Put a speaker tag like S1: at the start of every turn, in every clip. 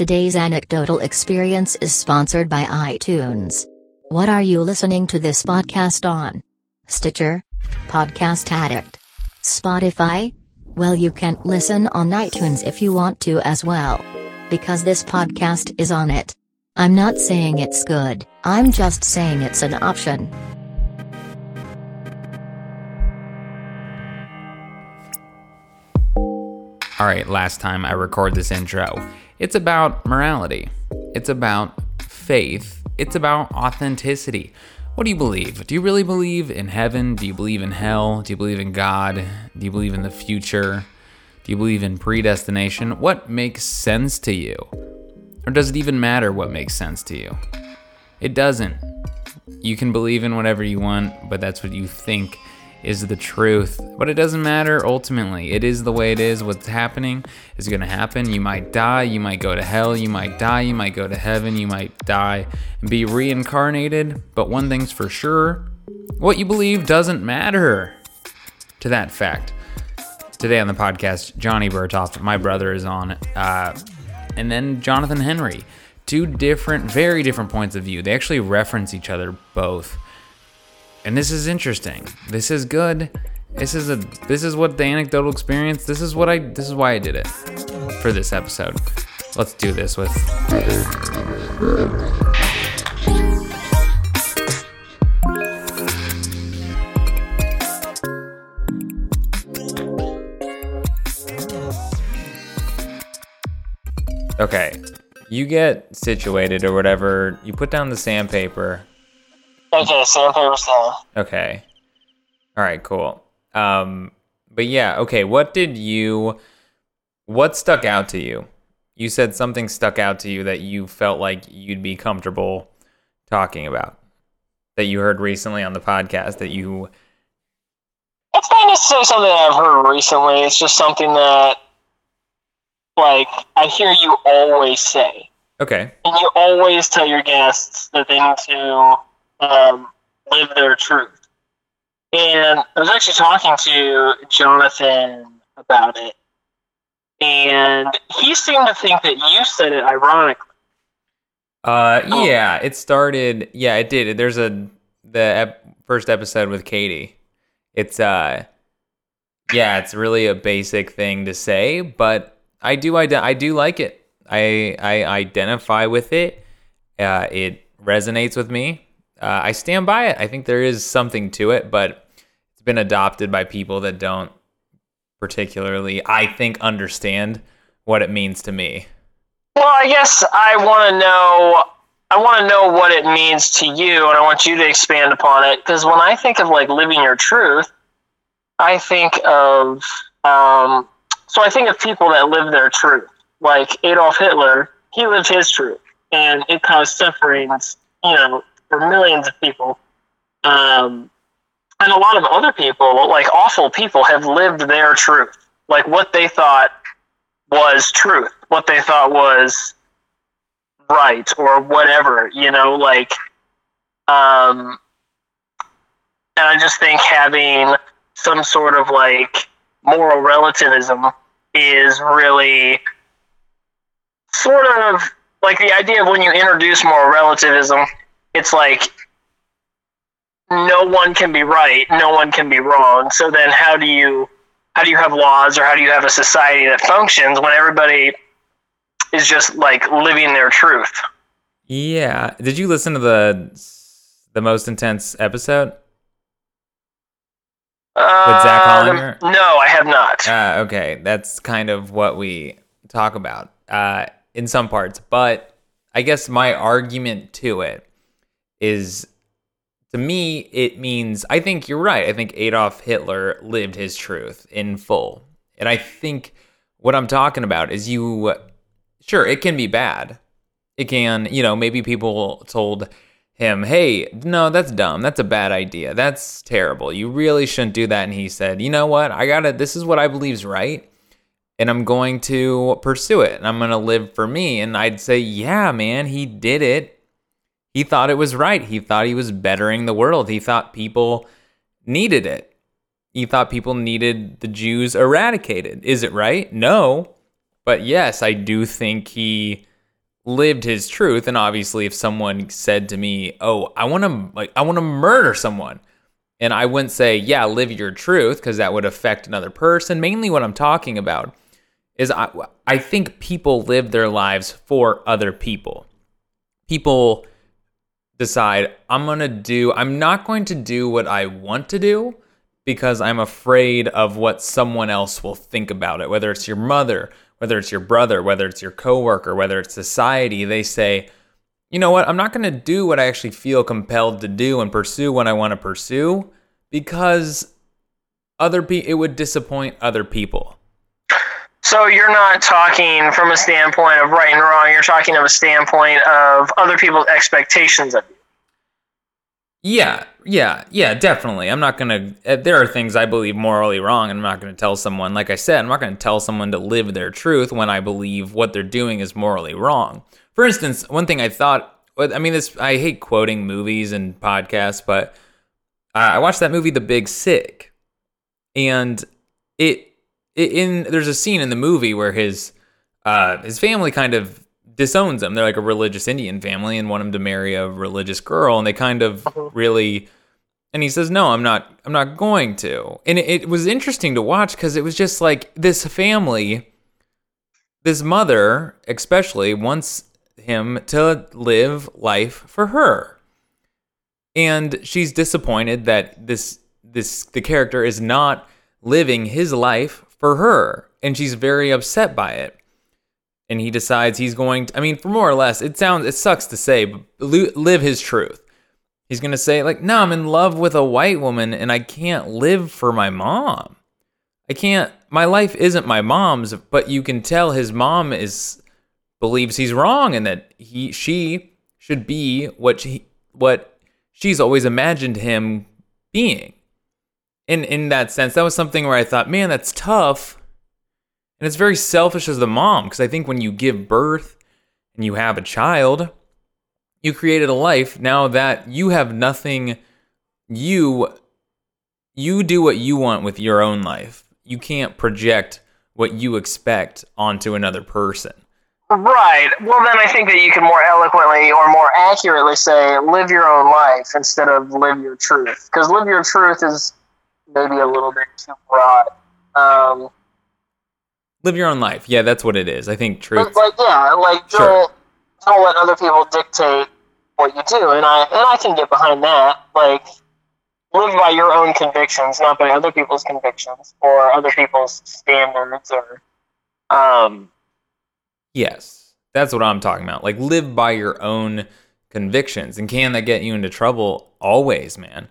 S1: Today's anecdotal experience is sponsored by iTunes. What are you listening to this podcast on? Stitcher? Podcast Addict? Spotify? Well, you can listen on iTunes if you want to as well. Because this podcast is on it. I'm not saying it's good, I'm just saying it's an option.
S2: Alright, last time I record this intro. It's about morality. It's about faith. It's about authenticity. What do you believe? Do you really believe in heaven? Do you believe in hell? Do you believe in God? Do you believe in the future? Do you believe in predestination? What makes sense to you? Or does it even matter what makes sense to you? It doesn't. You can believe in whatever you want, but that's what you think is the truth. But it doesn't matter ultimately. It is the way it is. What's happening is going to happen. You might die. You might go to hell. You might die. You might go to heaven. You might die and be reincarnated. But one thing's for sure what you believe doesn't matter to that fact. Today on the podcast, Johnny Burtoft, my brother, is on. Uh, and then Jonathan Henry. Two different, very different points of view. They actually reference each other both and this is interesting. This is good. This is a this is what the anecdotal experience. This is what I this is why I did it for this episode. Let's do this with Okay. You get situated or whatever. You put down the sandpaper
S3: Okay, sandpaper's down.
S2: Okay. All right, cool. Um, but yeah, okay. What did you? What stuck out to you? You said something stuck out to you that you felt like you'd be comfortable talking about. That you heard recently on the podcast. That you.
S3: It's not necessarily something that I've heard recently. It's just something that, like, I hear you always say.
S2: Okay.
S3: And you always tell your guests that they need to um, live their truth. And I was actually talking to Jonathan about it, and he seemed to think that you said it ironically.
S2: Uh, yeah, it started. Yeah, it did. There's a the ep- first episode with Katie. It's uh, yeah, it's really a basic thing to say, but I do I, I do like it. I I identify with it. Uh, it resonates with me uh, I stand by it. I think there is something to it, but it's been adopted by people that don't particularly, I think, understand what it means to me.
S3: Well, I guess I want to know. I want to know what it means to you, and I want you to expand upon it. Because when I think of like living your truth, I think of um, so I think of people that live their truth. Like Adolf Hitler, he lived his truth, and it caused sufferings, you know, for millions of people. Um, and a lot of other people, like awful people, have lived their truth, like what they thought was truth, what they thought was right, or whatever, you know, like. Um, and I just think having some sort of like moral relativism is really sort of like the idea of when you introduce moral relativism it's like no one can be right, no one can be wrong. So then how do you how do you have laws or how do you have a society that functions when everybody is just like living their truth?
S2: Yeah. Did you listen to the the most intense episode?
S3: With Zach Hollinger? No, I have not.
S2: Uh, okay, that's kind of what we talk about uh, in some parts, but I guess my argument to it is to me it means I think you're right. I think Adolf Hitler lived his truth in full. And I think what I'm talking about is you sure it can be bad. It can, you know, maybe people told him, "Hey, no, that's dumb. That's a bad idea. That's terrible. You really shouldn't do that." And he said, "You know what? I got to this is what I believe is right." And I'm going to pursue it and I'm going to live for me. And I'd say, yeah, man, he did it he thought it was right. He thought he was bettering the world. He thought people needed it. He thought people needed the Jews eradicated. Is it right? No. But yes, I do think he lived his truth and obviously if someone said to me oh i want to like i want to murder someone and i wouldn't say yeah live your truth because that would affect another person mainly what i'm talking about is i i think people live their lives for other people people decide i'm going to do i'm not going to do what i want to do because i'm afraid of what someone else will think about it whether it's your mother whether it's your brother, whether it's your coworker, whether it's society, they say, you know what, I'm not going to do what I actually feel compelled to do and pursue what I want to pursue because other pe- it would disappoint other people.
S3: So you're not talking from a standpoint of right and wrong. You're talking of a standpoint of other people's expectations of you.
S2: Yeah, yeah, yeah, definitely. I'm not gonna. Uh, there are things I believe morally wrong, and I'm not gonna tell someone. Like I said, I'm not gonna tell someone to live their truth when I believe what they're doing is morally wrong. For instance, one thing I thought. I mean, this. I hate quoting movies and podcasts, but I watched that movie, The Big Sick, and it in there's a scene in the movie where his uh, his family kind of disowns him. They're like a religious Indian family and want him to marry a religious girl, and they kind of uh-huh. really. And he says, "No, I'm not. I'm not going to." And it, it was interesting to watch because it was just like this family, this mother especially wants him to live life for her, and she's disappointed that this this the character is not living his life for her, and she's very upset by it and he decides he's going to, I mean, for more or less, it sounds, it sucks to say, but live his truth. He's going to say, like, no, I'm in love with a white woman and I can't live for my mom. I can't, my life isn't my mom's, but you can tell his mom is, believes he's wrong and that he, she should be what she, what she's always imagined him being. In, in that sense, that was something where I thought, man, that's tough and it's very selfish as the mom because I think when you give birth and you have a child, you created a life. Now that you have nothing, you you do what you want with your own life. You can't project what you expect onto another person.
S3: Right. Well, then I think that you can more eloquently or more accurately say, live your own life instead of live your truth. Because live your truth is maybe a little bit too broad. Um,
S2: live your own life. Yeah, that's what it is. I think truth.
S3: Like yeah, like sure. don't don't let other people dictate what you do, and I and I can get behind that. Like live by your own convictions, not by other people's convictions or other people's standards or um.
S2: Yes, that's what I'm talking about. Like live by your own convictions, and can that get you into trouble? Always, man.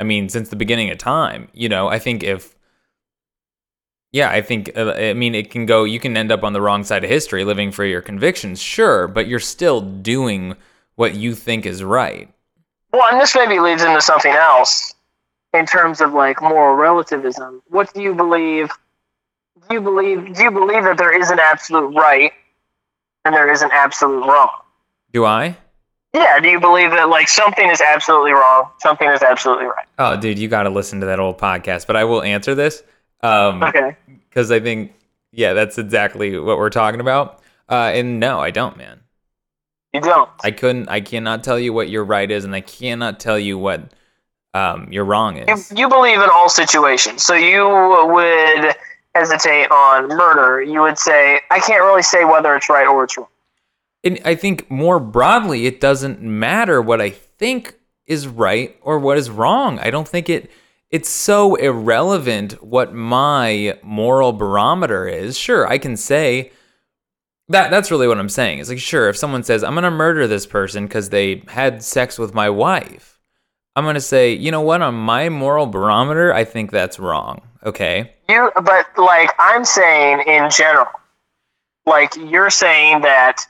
S2: I mean, since the beginning of time, you know, I think if yeah, I think, uh, I mean, it can go, you can end up on the wrong side of history living for your convictions, sure, but you're still doing what you think is right.
S3: Well, and this maybe leads into something else in terms of like moral relativism. What do you believe? Do you believe, do you believe that there is an absolute right and there is an absolute wrong?
S2: Do I?
S3: Yeah, do you believe that like something is absolutely wrong, something is absolutely right?
S2: Oh, dude, you got to listen to that old podcast, but I will answer this.
S3: Um, okay.
S2: Because I think, yeah, that's exactly what we're talking about. Uh, and no, I don't, man.
S3: You don't.
S2: I couldn't. I cannot tell you what your right is, and I cannot tell you what um, your wrong is.
S3: You, you believe in all situations, so you would hesitate on murder. You would say, I can't really say whether it's right or it's wrong.
S2: And I think more broadly, it doesn't matter what I think is right or what is wrong. I don't think it it's so irrelevant what my moral barometer is. Sure, I can say that that's really what I'm saying. It's like sure, if someone says I'm going to murder this person cuz they had sex with my wife, I'm going to say, "You know what? On my moral barometer, I think that's wrong." Okay?
S3: You but like I'm saying in general. Like you're saying that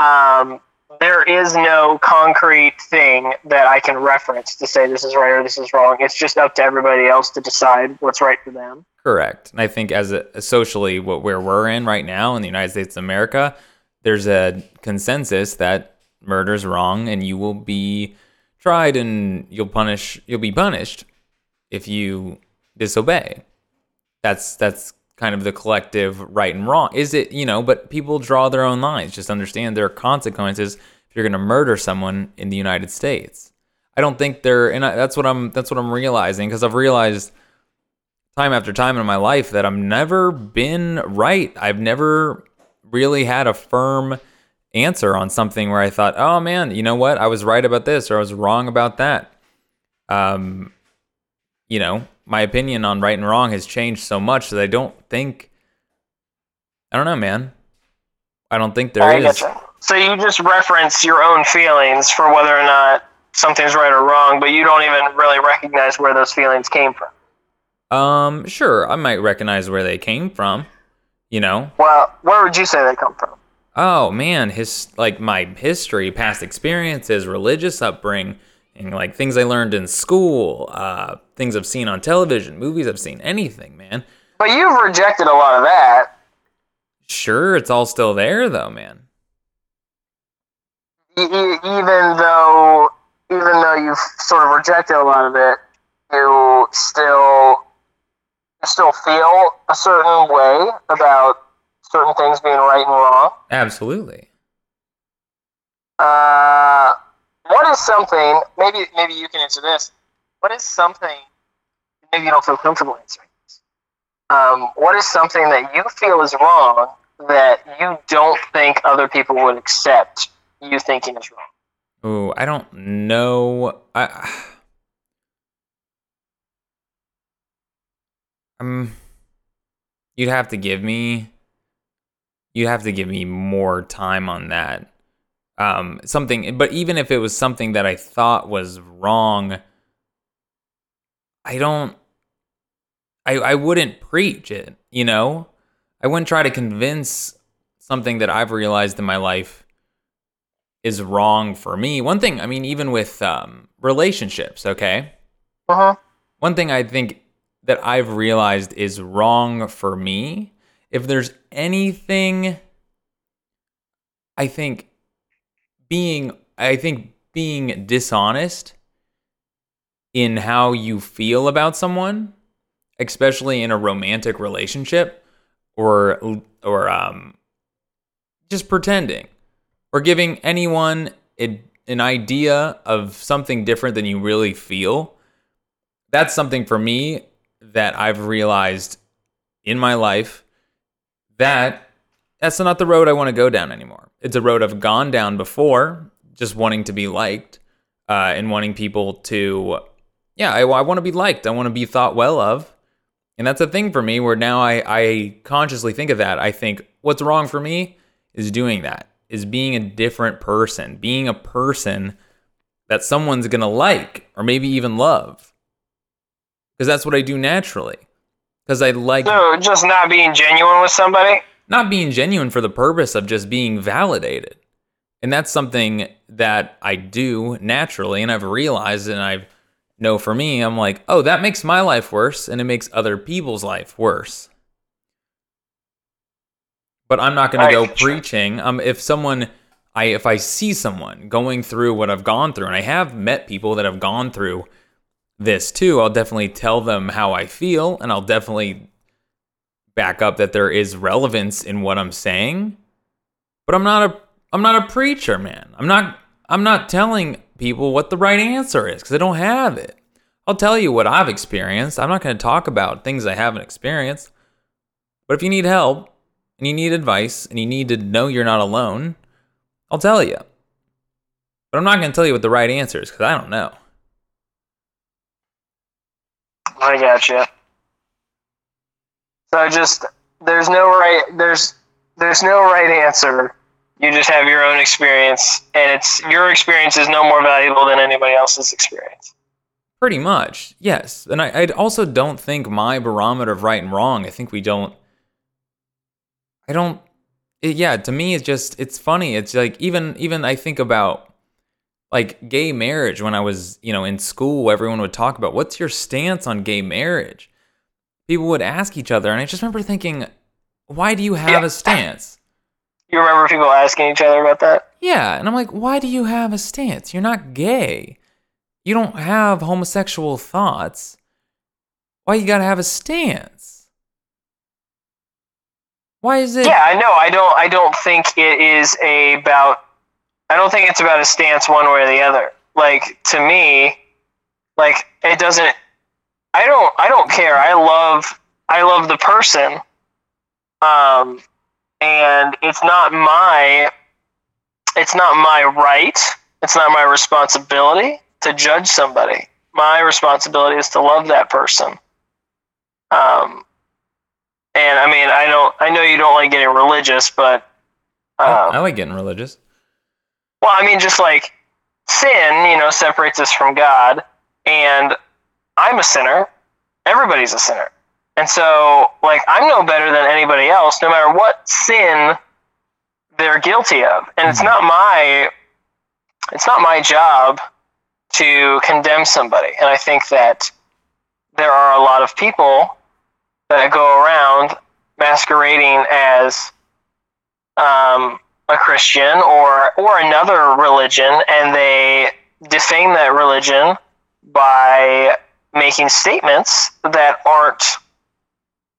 S3: um there is no concrete thing that I can reference to say this is right or this is wrong. It's just up to everybody else to decide what's right for them.
S2: Correct. And I think as a, socially what where we're in right now in the United States of America, there's a consensus that murder is wrong and you will be tried and you'll punish you'll be punished if you disobey. That's that's kind of the collective right and wrong. Is it, you know, but people draw their own lines. Just understand there are consequences if you're going to murder someone in the United States. I don't think they're and I, that's what I'm that's what I'm realizing because I've realized time after time in my life that I've never been right. I've never really had a firm answer on something where I thought, "Oh man, you know what? I was right about this or I was wrong about that." Um you know, my opinion on right and wrong has changed so much that I don't think I don't know, man. I don't think there
S3: I
S2: is.
S3: So you just reference your own feelings for whether or not something's right or wrong, but you don't even really recognize where those feelings came from.
S2: Um, sure, I might recognize where they came from. You know,
S3: Well, where would you say they come from?
S2: oh man, his like my history, past experiences, religious upbringing, and like things I learned in school, uh, things I've seen on television, movies I've seen, anything, man.
S3: But you've rejected a lot of that.
S2: Sure, it's all still there though, man.
S3: E- even though, even though you've sort of rejected a lot of it, you still, you still feel a certain way about certain things being right and wrong.
S2: Absolutely.
S3: Uh, what is something? Maybe maybe you can answer this. What is something? Maybe you don't feel comfortable answering. This. Um, what is something that you feel is wrong that you don't think other people would accept you thinking is wrong?
S2: Oh, I don't know. I um you'd have to give me you'd have to give me more time on that. Um something but even if it was something that I thought was wrong, I don't I I wouldn't preach it, you know? I wouldn't try to convince something that I've realized in my life is wrong for me. One thing, I mean, even with um, relationships, okay?
S3: Uh huh.
S2: One thing I think that I've realized is wrong for me, if there's anything, I think being, I think being dishonest in how you feel about someone, especially in a romantic relationship or, or, um, just pretending or giving anyone a, an idea of something different than you really feel that's something for me that i've realized in my life that that's not the road i want to go down anymore it's a road i've gone down before just wanting to be liked uh, and wanting people to yeah i, I want to be liked i want to be thought well of and that's a thing for me where now I, I consciously think of that i think what's wrong for me is doing that, is being a different person, being a person that someone's gonna like or maybe even love. Because that's what I do naturally. Because I like
S3: So just not being genuine with somebody.
S2: Not being genuine for the purpose of just being validated. And that's something that I do naturally, and I've realized, and I've know for me, I'm like, oh, that makes my life worse, and it makes other people's life worse. But I'm not going to go preaching. Um, if someone, I if I see someone going through what I've gone through, and I have met people that have gone through this too, I'll definitely tell them how I feel, and I'll definitely back up that there is relevance in what I'm saying. But I'm not a I'm not a preacher, man. I'm not I'm not telling people what the right answer is because I don't have it. I'll tell you what I've experienced. I'm not going to talk about things I haven't experienced. But if you need help and you need advice and you need to know you're not alone, I'll tell you. But I'm not going to tell you what the right answer is because I don't know.
S3: I gotcha. So just there's no right there's there's no right answer. You just have your own experience, and it's your experience is no more valuable than anybody else's experience.
S2: Pretty much, yes. And I, I also don't think my barometer of right and wrong. I think we don't. I don't. It, yeah, to me, it's just it's funny. It's like even even I think about like gay marriage when I was you know in school. Everyone would talk about what's your stance on gay marriage. People would ask each other, and I just remember thinking, why do you have
S3: Yeah.
S2: a stance?
S3: You remember people asking each other about that?
S2: Yeah, and I'm like, why do you have a stance? You're not gay. You don't have homosexual thoughts. Why you gotta have a stance? Why is it?
S3: Yeah, I know. I don't. I don't think it is about. I don't think it's about a stance one way or the other. Like to me, like it doesn't. I don't. I don't care. I love. I love the person. Um, and it's not my. It's not my right. It's not my responsibility to judge somebody. My responsibility is to love that person. Um, and I mean, I don't. I know you don't like getting religious, but
S2: I,
S3: um,
S2: I like getting religious.
S3: well, I mean, just like sin, you know, separates us from God, and I'm a sinner. Everybody's a sinner, and so like I'm no better than anybody else, no matter what sin they're guilty of, and it's
S2: Mhm.
S3: not my it's not my job to condemn somebody, and I think that there are a lot of people that go around masquerading as um, a Christian or or another religion, and they defame that religion by making statements that aren't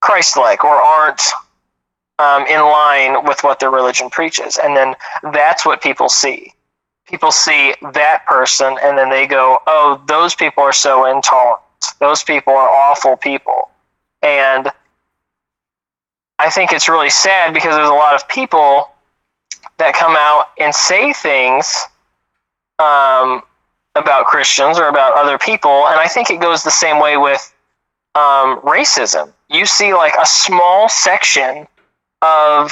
S3: Christ-like or aren't um, in line with what their religion preaches, and then that's what people see. People see that person, and then they go, "Oh, those people are so intolerant. Those people are awful people," and I think it's really sad because there's a lot of people that come out and say things um, about Christians or about other people, and I think it goes the same way with um, racism. You see, like a small section of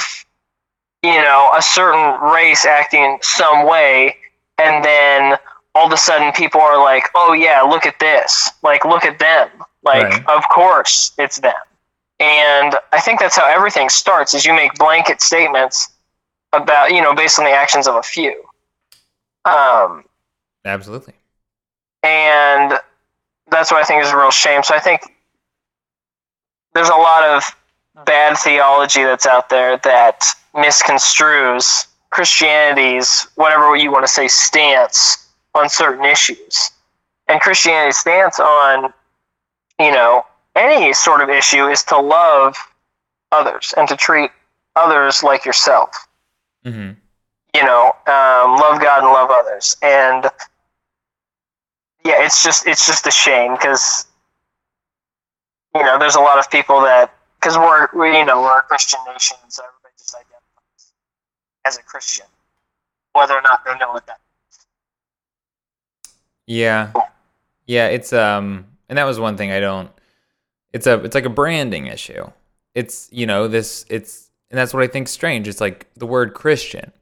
S3: you know a certain race acting some way, and then all of a sudden people are like, "Oh yeah, look at this! Like, look at them! Like,
S2: Right.
S3: of course it's them." And I think that's how everything starts: is you make blanket statements about you know based on the actions of a few. Um,
S2: Absolutely.
S3: and that's what I think is a real shame. So I think there's a lot of bad theology that's out there that misconstrues Christianity's whatever you want to say stance on certain issues, and Christianity's stance on you know any sort of issue is to love others and to treat others like yourself
S2: hmm
S3: you know, um, love God and love others. And yeah, it's just it's just a shame because you know there's a lot of people that because we're we, you know we're a Christian nation, so everybody just identifies as a Christian, whether or not they know what that.
S2: Yeah. Yeah, it's um and that was one thing I don't it's a it's like a branding issue. It's you know, this it's and that's what I think strange. It's like the word Christian.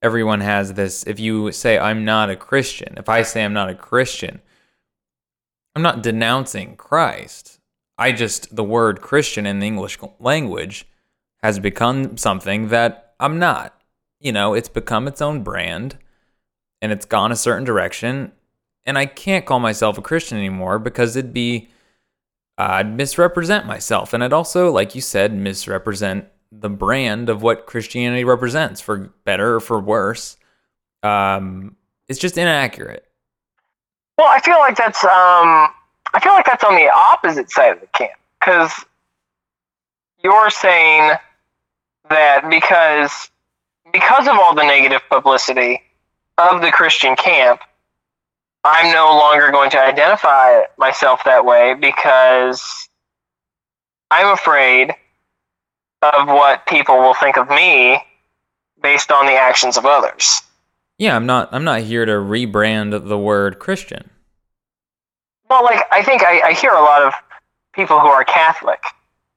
S2: Everyone has this if you say I'm not a Christian, if I say I'm not a Christian, I'm not denouncing Christ. I just the word Christian in the English language has become something that I'm not. You know, it's become its own brand and it's gone a certain direction and I can't call myself a Christian anymore because it'd be I'd misrepresent myself, and I'd also, like you said, misrepresent the brand of what Christianity represents, for better or for worse. Um, it's just inaccurate.
S3: Well, I feel like that's um, I feel like that's on the opposite side of the camp because you're saying that because because of all the negative publicity of the Christian camp, I'm no longer going to identify myself that way because I'm afraid of what people will think of me based on the actions of others.
S2: Yeah, I'm not. I'm not here to rebrand the word Christian.
S3: Well, like I think I, I hear a lot of people who are Catholic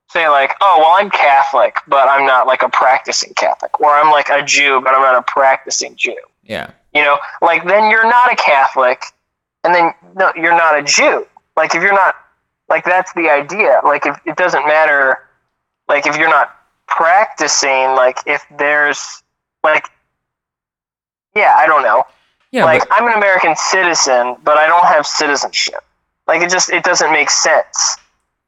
S3: say like, "Oh, well, I'm Catholic, but I'm not like a practicing Catholic," or "I'm like a Jew, but I'm not a practicing Jew."
S2: Yeah,
S3: You know, like then you're not a Catholic, and then no, you're not a Jew. Like if you're not, like that's the idea. Like if it doesn't matter, like if you're not practicing, like if there's, like, yeah, I don't know.
S2: yeah,
S3: like
S2: but
S3: I'm an American citizen, but I don't have citizenship. Like it just it doesn't make sense.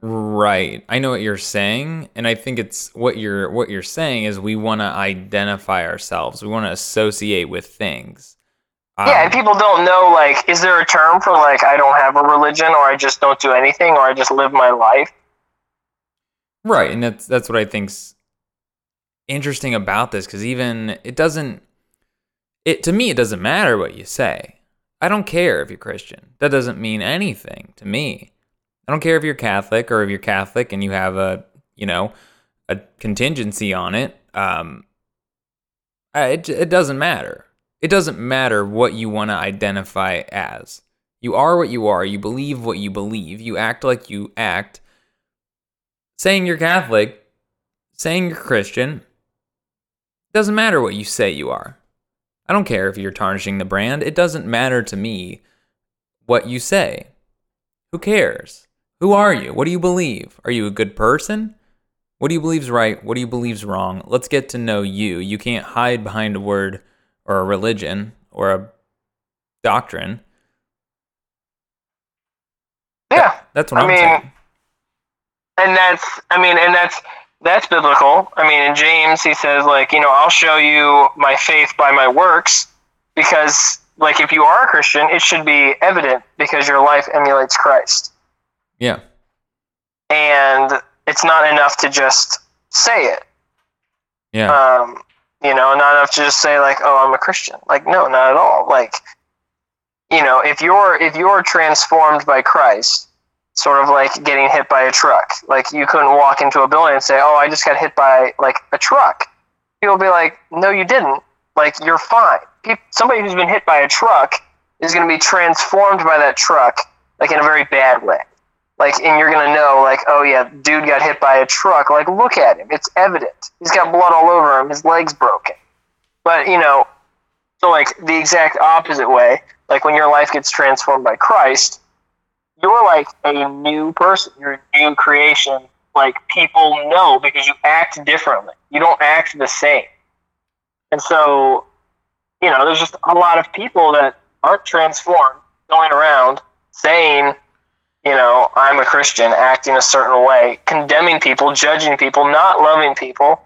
S2: right. I know what you're saying, and I think it's what you're what you're saying is we want to identify ourselves. We want to associate with things.
S3: yeah,
S2: Um,
S3: and people don't know like is there a term for like I don't have a religion or I just don't do anything or I just live my life?
S2: Right, and that's that's what I think's interesting about this because even it doesn't it to me it doesn't matter what you say. I don't care if you're Christian. That doesn't mean anything to me. I don't care if you're Catholic or if you're Catholic and you have a you know a contingency on it. Um, it it doesn't matter. It doesn't matter what you want to identify as. You are what you are. You believe what you believe. You act like you act. Saying you're Catholic, saying you're Christian, doesn't matter what you say you are. I don't care if you're tarnishing the brand. It doesn't matter to me what you say. Who cares? Who are you? What do you believe? Are you a good person? What do you believe's right? What do you believe's wrong? Let's get to know you. You can't hide behind a word or a religion or a doctrine.
S3: Yeah.
S2: That's what
S3: I
S2: am
S3: mean,
S2: saying.
S3: And that's I mean, and that's that's biblical. I mean, in James he says like, you know, I'll show you my faith by my works because like if you are a Christian, it should be evident because your life emulates Christ.
S2: Yeah.
S3: And it's not enough to just say it.
S2: Yeah.
S3: Um, you know, not enough to just say like, "Oh, I'm a Christian." Like, no, not at all. Like, you know, if you're if you're transformed by Christ, sort of like getting hit by a truck. Like, you couldn't walk into a building and say, "Oh, I just got hit by like a truck." People be like, "No, you didn't. Like, you're fine." Peop somebody who's been hit by a truck is going to be transformed by that truck, like in a very bad way. Like, and you're gonna know, like, oh yeah, dude got hit by a truck. Like, look at him; it's evident. He's got blood all over him. His leg's broken. But you know, so like the exact opposite way. Like when your life gets transformed by Christ, you're like a new person. You're a new creation. Like people know because you act differently. You don't act the same. And so, you know, there's just a lot of people that aren't transformed going around saying you know, I'm a Christian, acting a certain way, condemning people, judging people, not loving people.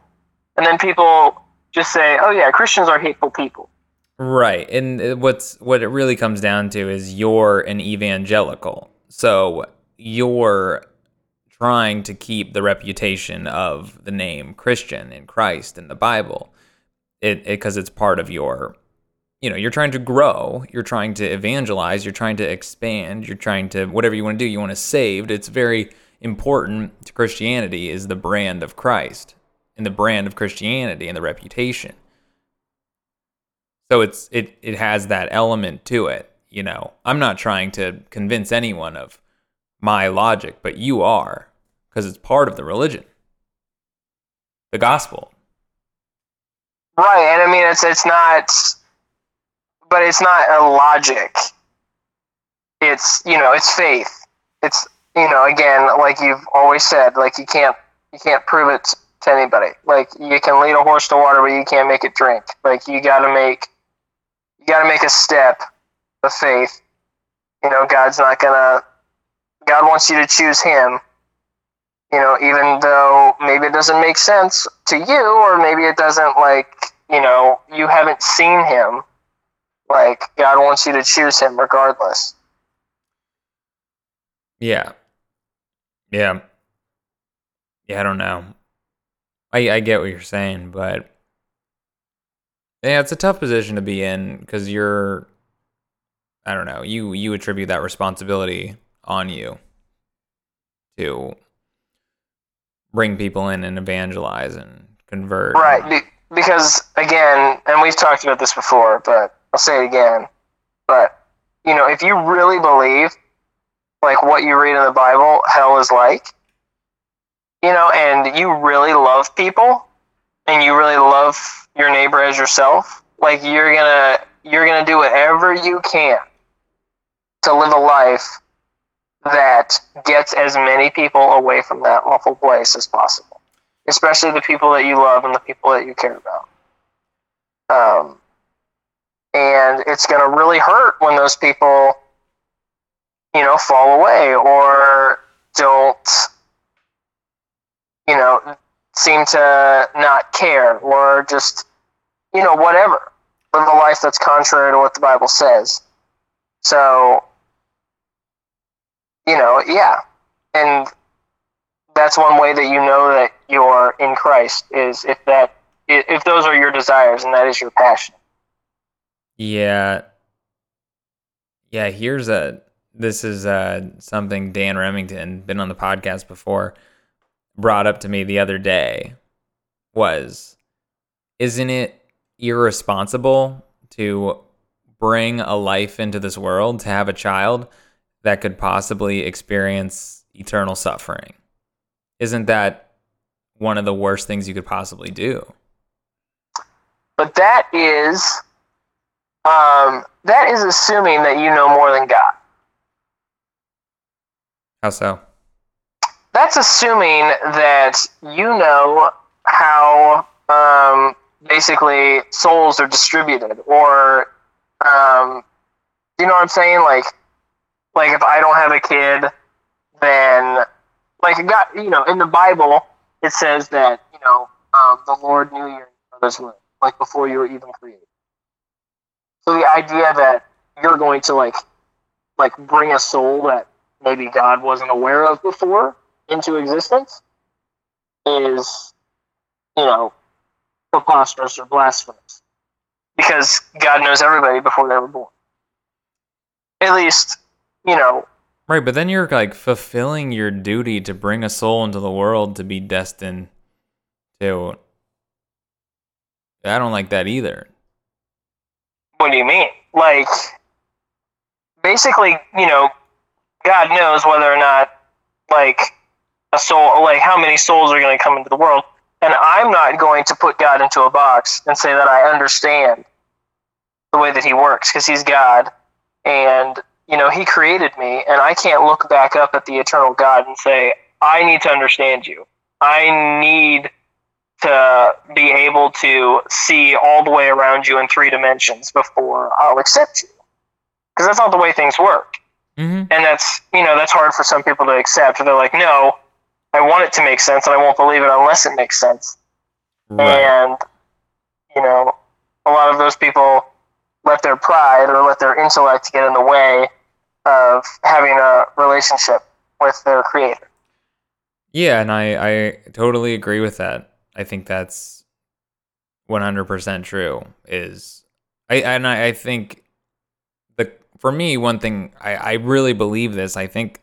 S3: And then people just say, oh, yeah, Christians are hateful people.
S2: Right. And what's what it really comes down to is you're an evangelical. So you're trying to keep the reputation of the name Christian in Christ in the Bible. It because it's part of your you know, you're trying to grow, you're trying to evangelize, you're trying to expand, you're trying to whatever you want to do, you want to save. It's very important to Christianity is the brand of Christ and the brand of Christianity and the reputation. So it's it it has that element to it, you know. I'm not trying to convince anyone of my logic, but you are because it's part of the religion. The gospel.
S3: Right, and I mean it's it's not but it's not a logic. It's you know, it's faith. It's you know, again, like you've always said, like you can't you can't prove it to anybody. Like you can lead a horse to water, but you can't make it drink. Like you got to make you got to make a step of faith. You know, God's not gonna. God wants you to choose Him. You know, even though maybe it doesn't make sense to you, or maybe it doesn't like you know you haven't seen Him like God wants you to choose him regardless.
S2: Yeah. Yeah. Yeah, I don't know. I I get what you're saying, but yeah, it's a tough position to be in because you're I don't know, you you attribute that responsibility on you to bring people in and evangelize and convert.
S3: Right. Be- because again, and we've talked about this before, but I'll say it again. But, you know, if you really believe, like, what you read in the Bible, hell is like, you know, and you really love people and you really love your neighbor as yourself, like, you're gonna, you're gonna do whatever you can to live a life that gets as many people away from that awful place as possible, especially the people that you love and the people that you care about. Um, and it's going to really hurt when those people you know fall away or don't you know seem to not care or just you know whatever. Live a life that's contrary to what the bible says so you know yeah and that's one way that you know that you're in christ is if that if those are your desires and that is your passion.
S2: Yeah. Yeah, here's a this is uh something Dan Remington been on the podcast before brought up to me the other day was isn't it irresponsible to bring a life into this world to have a child that could possibly experience eternal suffering? Isn't that one of the worst things you could possibly do?
S3: But that is um, that is assuming that you know more than God.
S2: How so?
S3: That's assuming that you know how um, basically souls are distributed, or um, you know what I'm saying? Like, like if I don't have a kid, then like God, you know, in the Bible it says that you know um, the Lord knew your mother's womb, like before you were even created. So the idea that you're going to like like bring a soul that maybe God wasn't aware of before into existence is, you know, preposterous or blasphemous. Because God knows everybody before they were born. At least, you know,
S2: Right, but then you're like fulfilling your duty to bring a soul into the world to be destined to. I don't like that either.
S3: what do you mean? Like, basically, you know, God knows whether or not, like, a soul, like, how many souls are going to come into the world. And I'm not going to put God into a box and say that I understand the way that He works because He's God. And, you know, He created me, and I can't look back up at the eternal God and say, I need to understand you. I need to be able to see all the way around you in three dimensions before I'll accept you. Because that's not the way things work.
S2: Mm-hmm.
S3: And that's, you know, that's hard for some people to accept. They're like, no, I want it to make sense and I won't believe it unless it makes sense.
S2: Right.
S3: And, you know, a lot of those people let their pride or let their intellect get in the way of having a relationship with their creator.
S2: Yeah, and I, I totally agree with that. I think that's 100% true. Is I and I, I think the for me one thing I, I really believe this. I think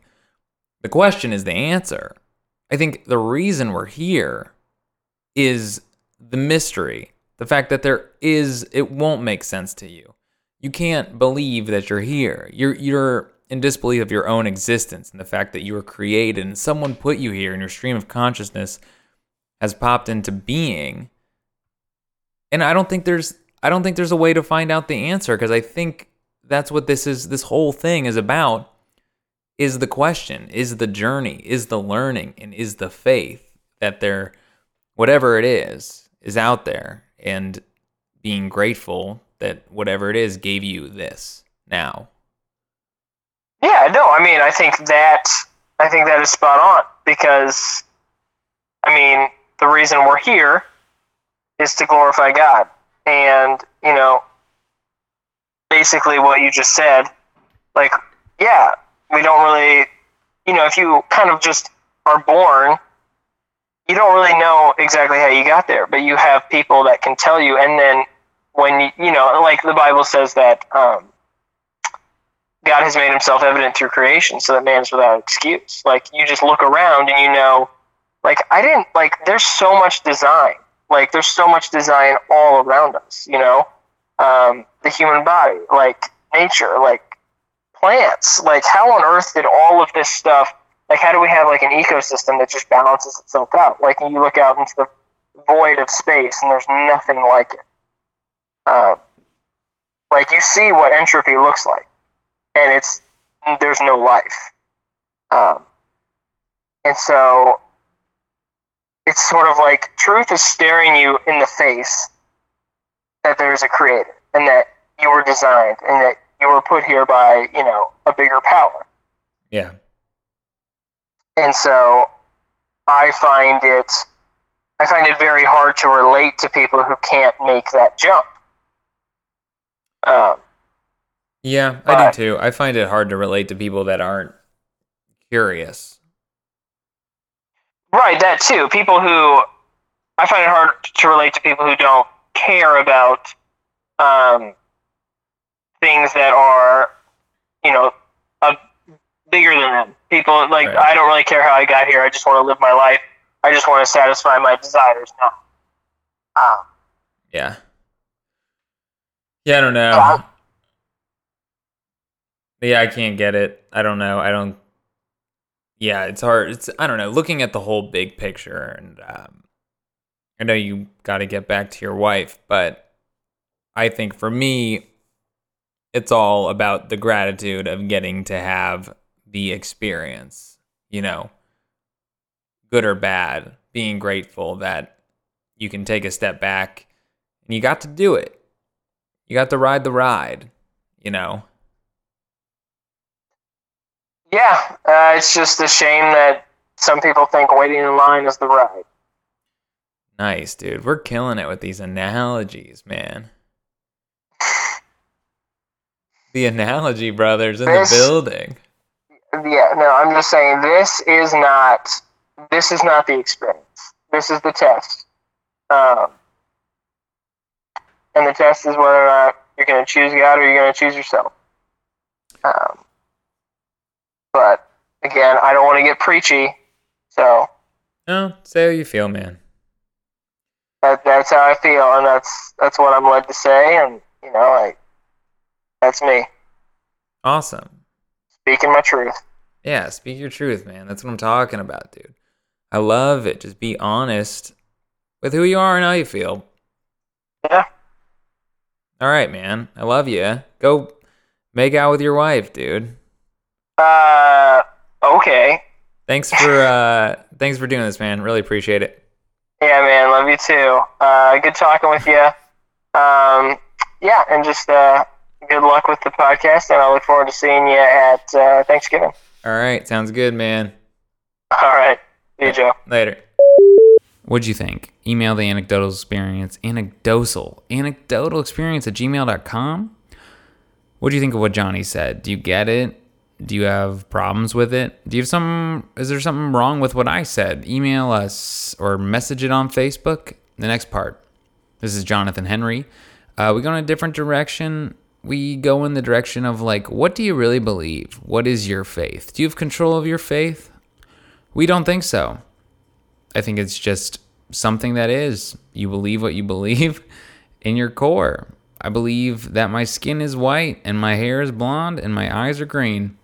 S2: the question is the answer. I think the reason we're here is the mystery. The fact that there is it won't make sense to you. You can't believe that you're here. You're you're in disbelief of your own existence and the fact that you were created and someone put you here and your stream of consciousness has popped into being. And I don't think there's I don't think there's a way to find out the answer because I think that's what this is this whole thing is about is the question, is the journey, is the learning and is the faith that there whatever it is is out there and being grateful that whatever it is gave you this now.
S3: Yeah, no, I mean, I think that I think that is spot on because I mean, the reason we're here is to glorify God. And, you know, basically what you just said, like, yeah, we don't really, you know, if you kind of just are born, you don't really know exactly how you got there, but you have people that can tell you. And then when you, you know, like the Bible says that um, God has made himself evident through creation so that man's without excuse. Like, you just look around and you know, like, I didn't, like, there's so much design. Like, there's so much design all around us, you know? Um, the human body, like, nature, like, plants. Like, how on earth did all of this stuff, like, how do we have, like, an ecosystem that just balances itself out? Like, you look out into the void of space and there's nothing like it. Uh, like, you see what entropy looks like, and it's, there's no life. Um, and so, it's sort of like truth is staring you in the face that there's a creator and that you were designed and that you were put here by, you know, a bigger power.
S2: Yeah.
S3: And so I find it I find it very hard to relate to people who can't make that jump. Um,
S2: Yeah, I
S3: But-
S2: do too. I find it hard to relate to people that aren't curious.
S3: right, that too. People who I find it hard to relate to people who don't care about um, things that are, you know, uh, bigger than them. People like
S2: Right.
S3: I don't really care how I got here. I just want to live my life. I just want to satisfy my desires. Um,
S2: Yeah. Yeah, I don't know.
S3: Yeah.
S2: Yeah, I can't get it. I don't know. I don't. Yeah, it's hard. It's I don't know. Looking at the whole big picture, and um, I know you got to get back to your wife, but I think for me, it's all about the gratitude of getting to have the experience. You know, good or bad, being grateful that you can take a step back and you got to do it. You got to ride the ride, you know?
S3: yeah, uh, it's just a shame that some people think waiting in line is the ride.
S2: Nice, dude. We're killing it with these analogies, man. The analogy brothers in
S3: This-
S2: the building.
S3: Yeah, no, I'm just saying this is not this is not the experience. This is the test. Um, and the test is whether or not you're going to choose God or you're going to choose yourself. Um, but again, I don't want to get preachy, so
S2: No, say how you feel, man.
S3: that, that's how I feel, and that's that's what I'm led to say, and you know, like that's me
S2: Awesome.
S3: speaking my truth.
S2: Yeah, speak your truth, man. That's what I'm talking about, dude. I love it. Just be honest with who you are and how you feel.
S3: Yeah.
S2: All right, man. I love you. Go make out with your wife, dude.
S3: Uh, okay.
S2: Thanks for uh thanks for doing this, man. Really appreciate it.
S3: Yeah, man. Love you too. Uh, good talking with you. Um, yeah, and just uh, good luck with the podcast, and I look forward to seeing you at uh, Thanksgiving.
S2: All right, sounds good, man.
S3: All right. See you, Joe.
S2: Later. What'd you think? Email the anecdotal experience, anecdotal, anecdotal experience at gmail.com. What do you think of what Johnny said? Do you get it? Do you have problems with it? Do you have some, is there something wrong with what I said? Email us or message it on Facebook. The next part. This is Jonathan Henry. Uh, we go in a different direction. We go in the direction of like, what do you really believe? What is your faith? Do you have control of your faith? We don't think so. I think it's just something that is. You believe what you believe in your core. I believe that my skin is white and my hair is blonde and my eyes are green.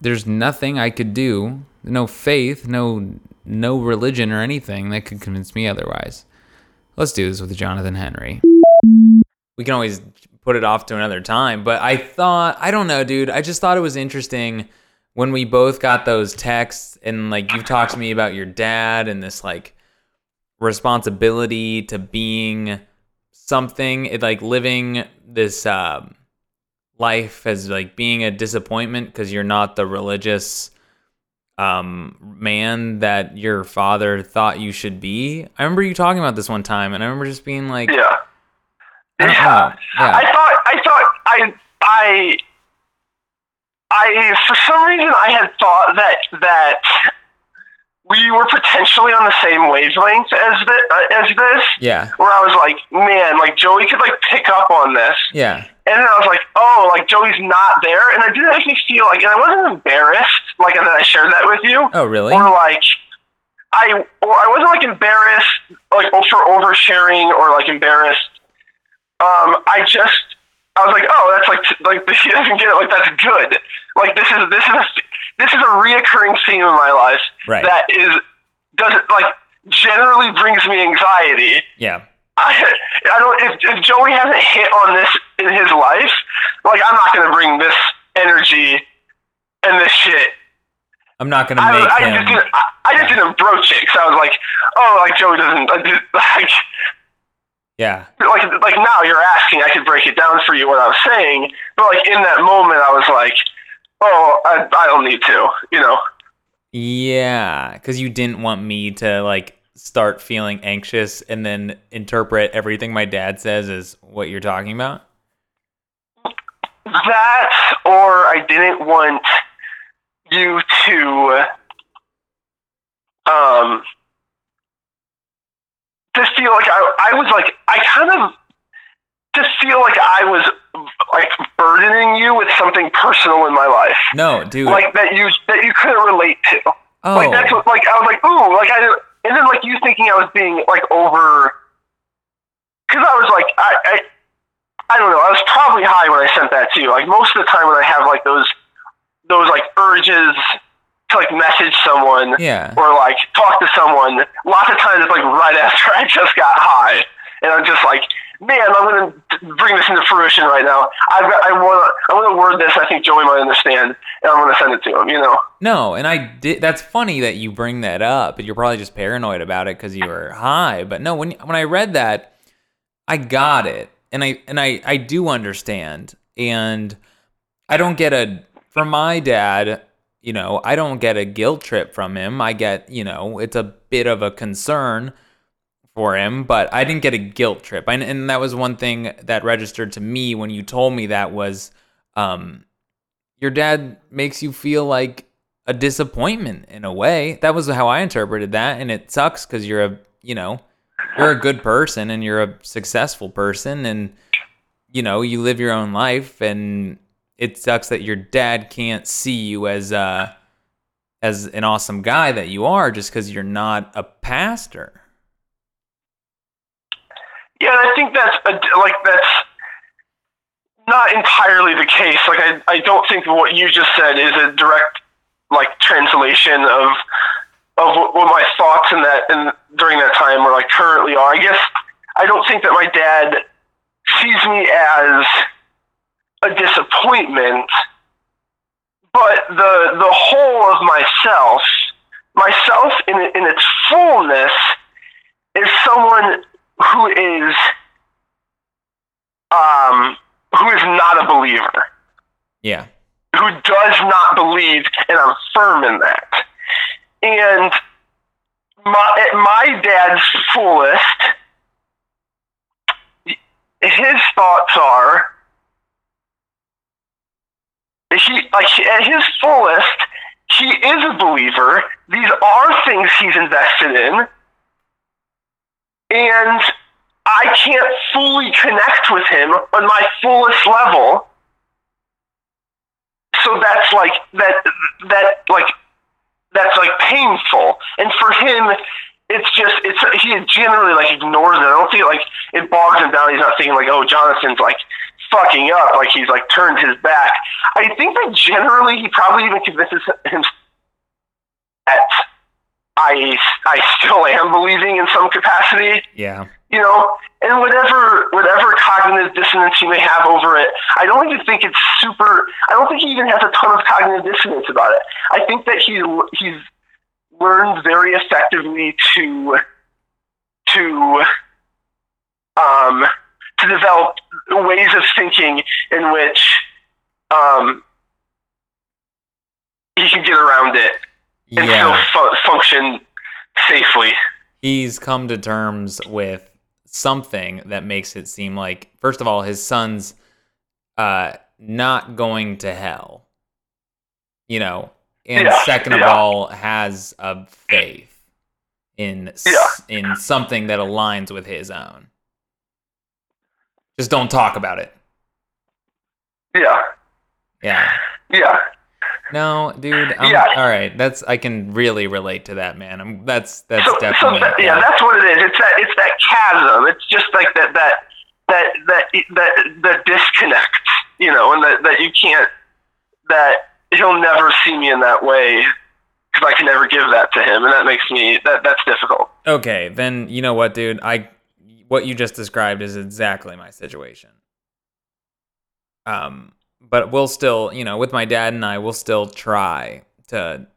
S2: There's nothing I could do, no faith, no no religion or anything that could convince me otherwise. Let's do this with Jonathan Henry. We can always put it off to another time, but I thought, I don't know, dude. I just thought it was interesting when we both got those texts and like you talked to me about your dad and this like responsibility to being something it, like living this um, life as like being a disappointment because you're not the religious um, man that your father thought you should be. I remember you talking about this one time, and I remember just being like,
S3: Yeah.
S2: I don't.
S3: I thought I thought I I I for some reason I had thought that that we were potentially on the same wavelength as this, uh, as this.
S2: yeah,
S3: Where I was like, man, like Joey could like pick up on this,
S2: yeah,
S3: and then I was like, oh, like Joey's not there, and it didn't make me feel like, and I wasn't embarrassed, like that I shared that with you,
S2: Oh, really?
S3: or like. I or I wasn't like embarrassed like for oversharing or like embarrassed um, I just I was like, oh, that's like like he doesn't get it. Like that's good. Like this is this is a this is a reoccurring theme in my life
S2: Right.
S3: that is doesn't like generally brings me anxiety.
S2: Yeah,
S3: I I don't if, if Joey hasn't hit on this in his life, like I'm not gonna bring this energy and this shit.
S2: I'm not gonna
S3: I,
S2: make
S3: I
S2: him.
S3: just didn't, I, I just didn't broach it because I was like, oh, like Joey doesn't like. like
S2: Yeah,
S3: like like now you're asking, I could break it down for you what I was saying, but like in that moment, I was like, oh, I, I don't need to, you know.
S2: yeah, because you didn't want me to like start feeling anxious and then interpret everything my dad says as what you're talking about.
S3: That or I didn't want you to um
S4: to feel like I, I was like I kind of to feel like I was like burdening you with something personal in my life,
S2: No, dude.
S4: like that you that you couldn't relate to.
S2: oh,
S4: Like that's what like I was like ooh like I and then like you thinking I was being like over because I was like I, I I don't know I was probably high when I sent that to you. Like most of the time when I have like those those like urges to like message someone
S2: yeah.
S4: or like talk to someone. Lots of times it's like right after I just got high, and I'm just like, man, I'm gonna bring this into fruition right now. I've got, I want to, I want to word this. I think Joey might understand, and I'm gonna send it to him. You know?
S2: No, and I did. That's funny that you bring that up, but you're probably just paranoid about it because you were high. But no, when when I read that, I got it, and I and I I do understand, and I don't get a from my dad. You know, I don't get a guilt trip from him. I get, you know, it's a bit of a concern for him, but I didn't get a guilt trip. And, and that was one thing that registered to me when you told me that was, um, your dad makes you feel like a disappointment in a way. That was how I interpreted that, and it sucks because you're a you know you're a good person and you're a successful person, and you know you live your own life, and it sucks that your dad can't see you as uh as an awesome guy that you are just because you're not a pastor.
S4: Yeah, I think that's a, like that's not entirely the case. Like I, I don't think what you just said is a direct like translation of of what, what my thoughts in that and during that time or like currently are. I guess I don't think that my dad sees me as a disappointment, but the the whole of myself, myself in in its fullness, is someone who is um who is not a believer
S2: Yeah.
S4: who does not believe, and I'm firm in that. And my, at my dad's fullest, his thoughts are he like at his fullest, he is a believer. These are things he's invested in, and I can't fully connect with him on my fullest level. So that's like that that like that's like painful. And for him it's just it's he generally like ignores it. I don't think like it bogs him down. He's not thinking like oh jonathan's like fucking up like he's like turned his back i think that generally he probably even convinces him that i i still am believing in some capacity
S2: Yeah.
S4: you know, and whatever whatever cognitive dissonance you may have over it, I don't even think it's super. I don't think he even has a ton of cognitive dissonance about it. I think that he he's learned very effectively to to um, to develop ways of thinking in which um, he can get around it and
S2: Yeah.
S4: still fu- function safely.
S2: he's come to terms with something that makes it seem like first of all his son's uh not going to hell you know and
S4: Yeah,
S2: second of
S4: yeah.
S2: all has a faith in in something that aligns with his own just don't talk about it
S4: Yeah,
S2: yeah
S4: yeah.
S2: no dude I'm,
S4: Yeah.
S2: all right that's i can really relate to that man i'm that's that's
S4: so, so
S2: definitely
S4: that, yeah, that's what it is. It's that it's that chasm. It's just like that that that that that that disconnect, you know, and that that you can't that he'll never see me in that way because I can never give that to him, and that makes me that that's difficult.
S2: Okay, then you know what, dude? I what you just described is exactly my situation. Um, but we'll still, you know, with my dad and I, we'll still try to,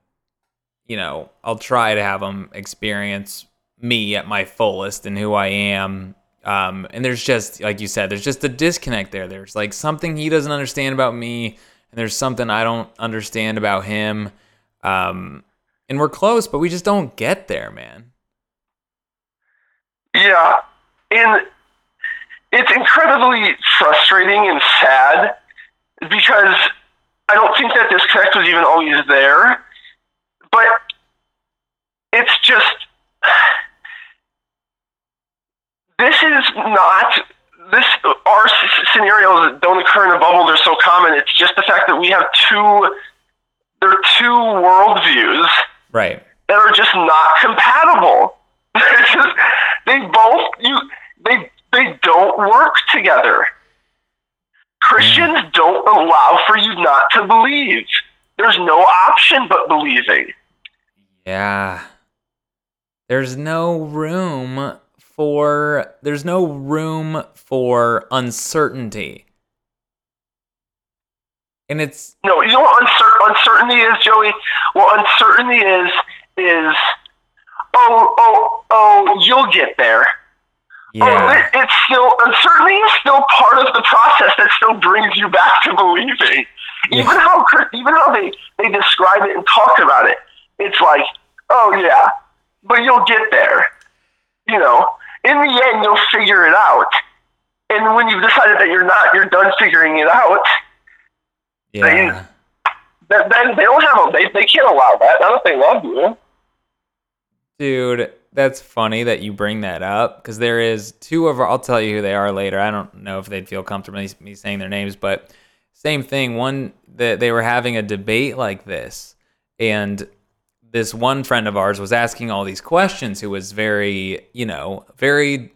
S2: you know, I'll try to have him experience me at my fullest and who I am. Um, and there's just, like you said, there's just a disconnect there. There's like something he doesn't understand about me, and there's something I don't understand about him. Um, and we're close, but we just don't get there, man.
S4: Yeah, and it's incredibly frustrating and sad because I don't think that disconnect was even always there, but it's just this is not this our s- scenarios don't occur in a bubble. They're so common. It's just the fact that we have two there are two worldviews
S2: Right.
S4: that are just not compatible. Just, they both you they they don't work together christians mm. don't allow for you not to believe there's no option but believing
S2: Yeah. There's no room for there's no room for uncertainty. And it's
S4: No, you know what uncer- uncertainty is, Joey? Well, uncertainty is is oh oh oh you'll get there. Oh,
S2: yeah.
S4: it, it's still uncertainty is still part of the process that still brings you back to believing. Even
S2: Yeah.
S4: how even how they they describe it and talk about it, it's like oh yeah, but you'll get there. You know, in the end you'll figure it out. And when you've decided that you're not, you're done figuring it out.
S2: Yeah.
S4: Then then they don't have a, they they can't allow that. Not if they love you.
S2: Dude, that's funny that you bring that up because there is two of our. I'll tell you who they are later. I don't know if they'd feel comfortable me- saying their names, but same thing. One that they were having a debate like this, and this one friend of ours was asking all these questions. Who was very, you know, very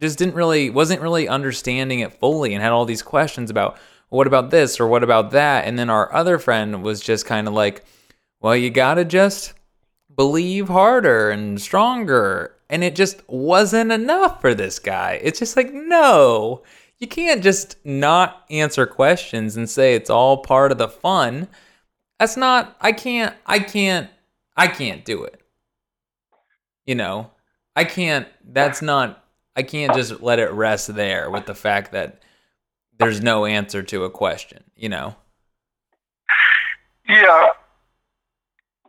S2: just didn't really wasn't really understanding it fully and had all these questions about what about this or what about that and then our other friend was just kind of like well you gotta just believe harder and stronger and it just wasn't enough for this guy. It's just like no you can't just not answer questions and say it's all part of the fun. That's not i can't i can't i can't do it. You know i can't that's not i can't just let it rest there with the fact that there's no answer to a question you know?
S4: Yeah.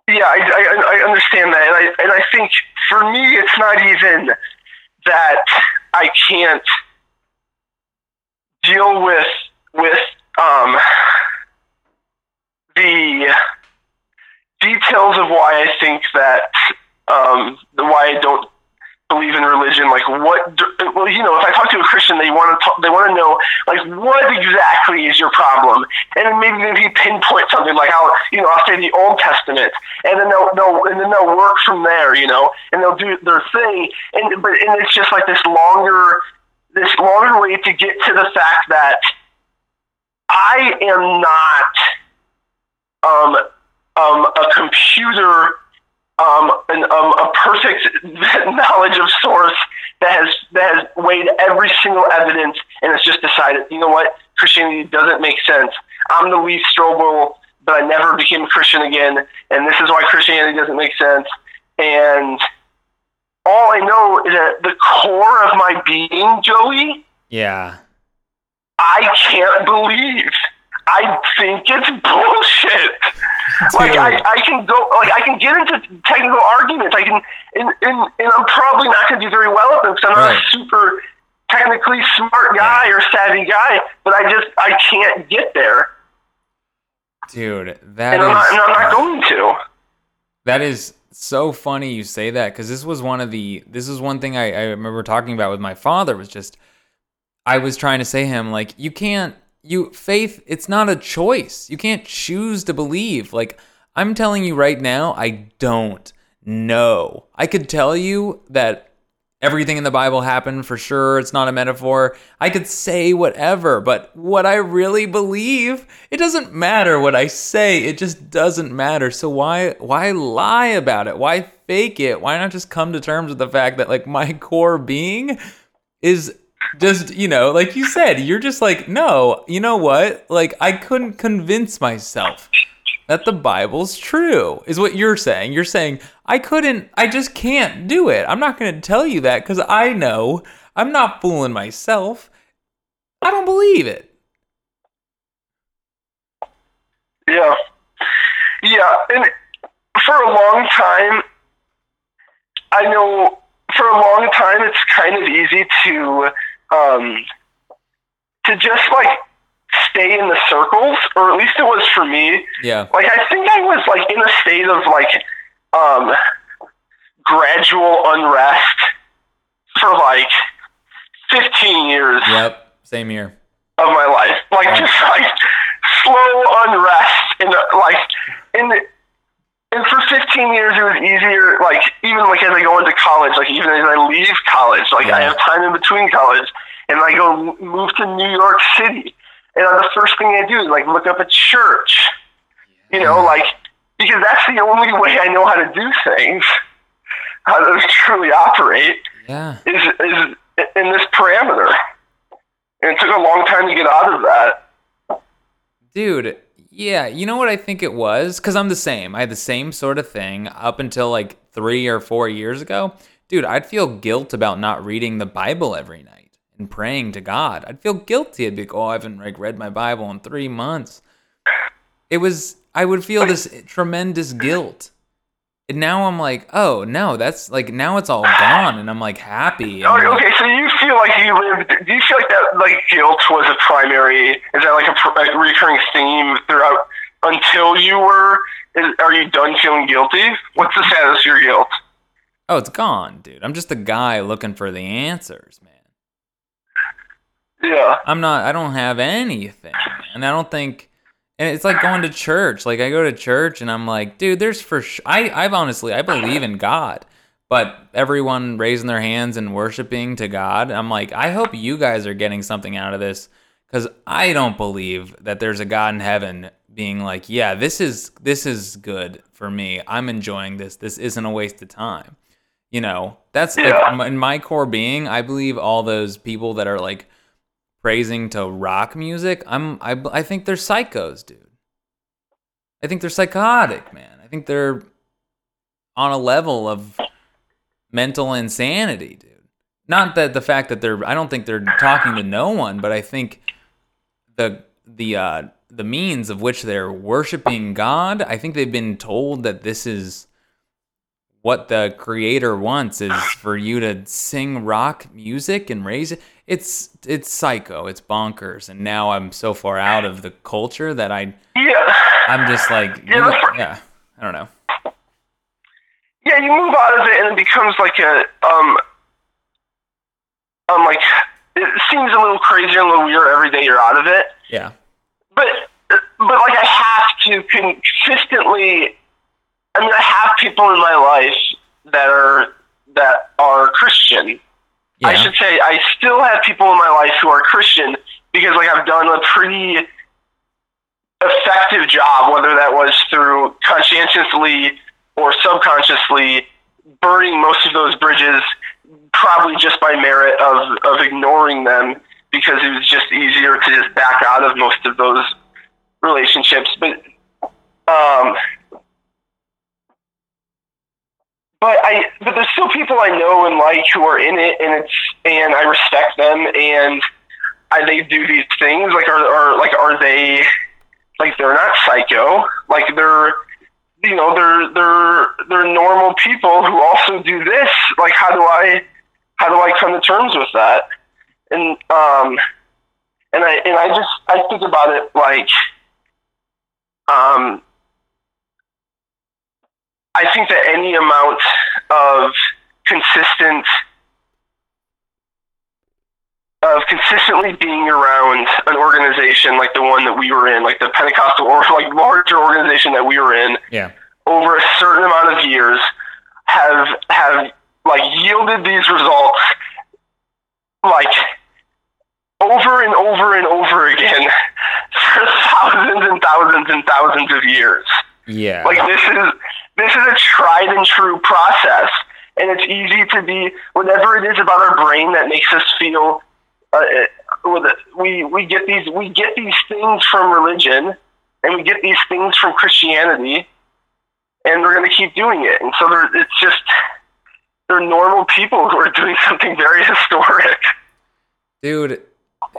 S4: Yeah, I, I, I understand that, and I and I think for me, it's not even that I can't deal with with um, the details of why I think that um, the why I don't believe in religion. Like what? do- Well, you know, if I talk to a Christian, they want to talk, they want to know like what exactly is your problem, and then maybe maybe pinpoint something like how you know I'll say the Old Testament, and then they'll, they'll and then they'll work from there, you know, and they'll do their thing, and but and it's just like this longer this longer way to get to the fact that I am not um, um, a computer, um, an, um, a perfect knowledge of source that has that has weighed every single evidence and has just decided, you know what, Christianity doesn't make sense. I'm the Lee Strobel, but I never became a Christian again, and this is why Christianity doesn't make sense. And all I know is that the core of my being, Joey,
S2: yeah
S4: I can't believe. I think it's bullshit. Like I, I can go like I can get into technical arguments. I can and, and, and I'm probably not gonna do very well at them because I'm not
S2: Right.
S4: a super technically smart guy or savvy guy, but I just I can't get there.
S2: dude that
S4: And I'm not, and I'm not going to.
S2: That is so funny you say that because this was one of the this is one thing I, I remember talking about with my father was just I was trying to say him like you can't you faith it's not a choice you can't choose to believe like I'm telling you right now I don't know I could tell you that everything in the Bible happened for sure. It's not a metaphor. I could say whatever, but what I really believe, it doesn't matter what I say. It just doesn't matter. So why why lie about it? Why fake it? Why not just come to terms with the fact that like my core being is just, you know, like you said, you're just like, no, you know what? Like I couldn't convince myself that the Bible's true, is what you're saying. You're saying, I couldn't, I just can't do it. I'm not going to tell you that because I know I'm not fooling myself. I don't believe it.
S4: Yeah. Yeah, and for a long time, I know for a long time it's kind of easy to um, to just like stay in the circles, or at least it was for me.
S2: Yeah.
S4: Like I think I was like in a state of like um, gradual unrest for like 15 years
S2: Yep. Same year.
S4: of my life, like
S2: Right.
S4: just like slow unrest, and like in the. And for 15 years, it was easier. Like even like as I go into college, like even as I leave college, like I have time in between college, and I go move to New York City, and the first thing I do is like look up a church, you know, mm. like because that's the only way I know how to do things, how to truly operate
S2: Yeah.
S4: is is in this parameter, and it took a long time to get out of that.
S2: Dude, yeah, you know what I think it was? Because I'm the same. I had the same sort of thing up until like three or four years ago. Dude, I'd feel guilt about not reading the Bible every night and praying to God. I'd feel guilty. I'd be like, oh, I haven't like read my Bible in three months. It was, I would feel this tremendous guilt. And now I'm like, oh, no, that's like, now it's all gone. And I'm like happy. and,
S4: Okay,
S2: like-
S4: okay, so you feel like you lived. Do you feel like that like guilt was a primary? Is that like a, a recurring theme throughout until you were? Is, are you done feeling guilty? What's the status of your guilt?
S2: Oh, it's gone, dude. I'm just a guy looking for the answers, man.
S4: Yeah.
S2: I'm not. I don't have anything, and I don't think. And it's like going to church. Like I go to church, and I'm like, dude, there's for. Sh- I I've honestly I believe in God, but everyone raising their hands and worshiping to God, I'm like, I hope you guys are getting something out of this, because I don't believe that there's a God in heaven being like, yeah, this is this is good for me. I'm enjoying this. This isn't a waste of time. You know, that's like,
S4: Yeah.
S2: in my core being. I believe all those people that are like praising to rock music, I'm I I think they're psychos, dude. I think they're psychotic, man. I think they're on a level of mental insanity, dude. Not that the fact that they're I don't think they're talking to no one, but I think the the uh the means of which they're worshiping God, I think they've been told that this is what the creator wants is for you to sing rock music and raise it. It's it's psycho, it's bonkers, and now I'm so far out of the culture that I
S4: Yeah.
S2: I'm just like
S4: Yeah,
S2: you-
S4: that's right.
S2: yeah, I don't know.
S4: Yeah, you move out of it and it becomes like a um um like it seems a little crazier and a little weird every day you're out of it.
S2: Yeah,
S4: but but like I have to consistently. I mean, I have people in my life that are that are Christian. I should say I still have people in my life who are Christian because like I've done a pretty effective job, whether that was through conscientiously or subconsciously burning most of those bridges, probably just by merit of, of ignoring them because it was just easier to just back out of most of those relationships. But um, but I but there's still people I know and like who are in it, and it's and I respect them, and I, they do these things like are, are like are they like they're not psycho. Like they're you know they're they're they're normal people who also do this. Like how do I how do I come to terms with that? And um and I and I just I think about it like um I think that any amount of consistent of consistently being around an organization like the one that we were in, like the Pentecostal or like larger organization that we were in,
S2: yeah,
S4: over a certain amount of years, have have like yielded these results, like over and over and over again for thousands and thousands and thousands of years.
S2: Yeah.
S4: Like this is this is a tried and true process, and it's easy to be whatever it is about our brain that makes us feel. Uh, we we get these we get these things from religion, and we get these things from Christianity, and we're going to keep doing it. And so they're, it's just they're normal people who are doing something very historic.
S2: dude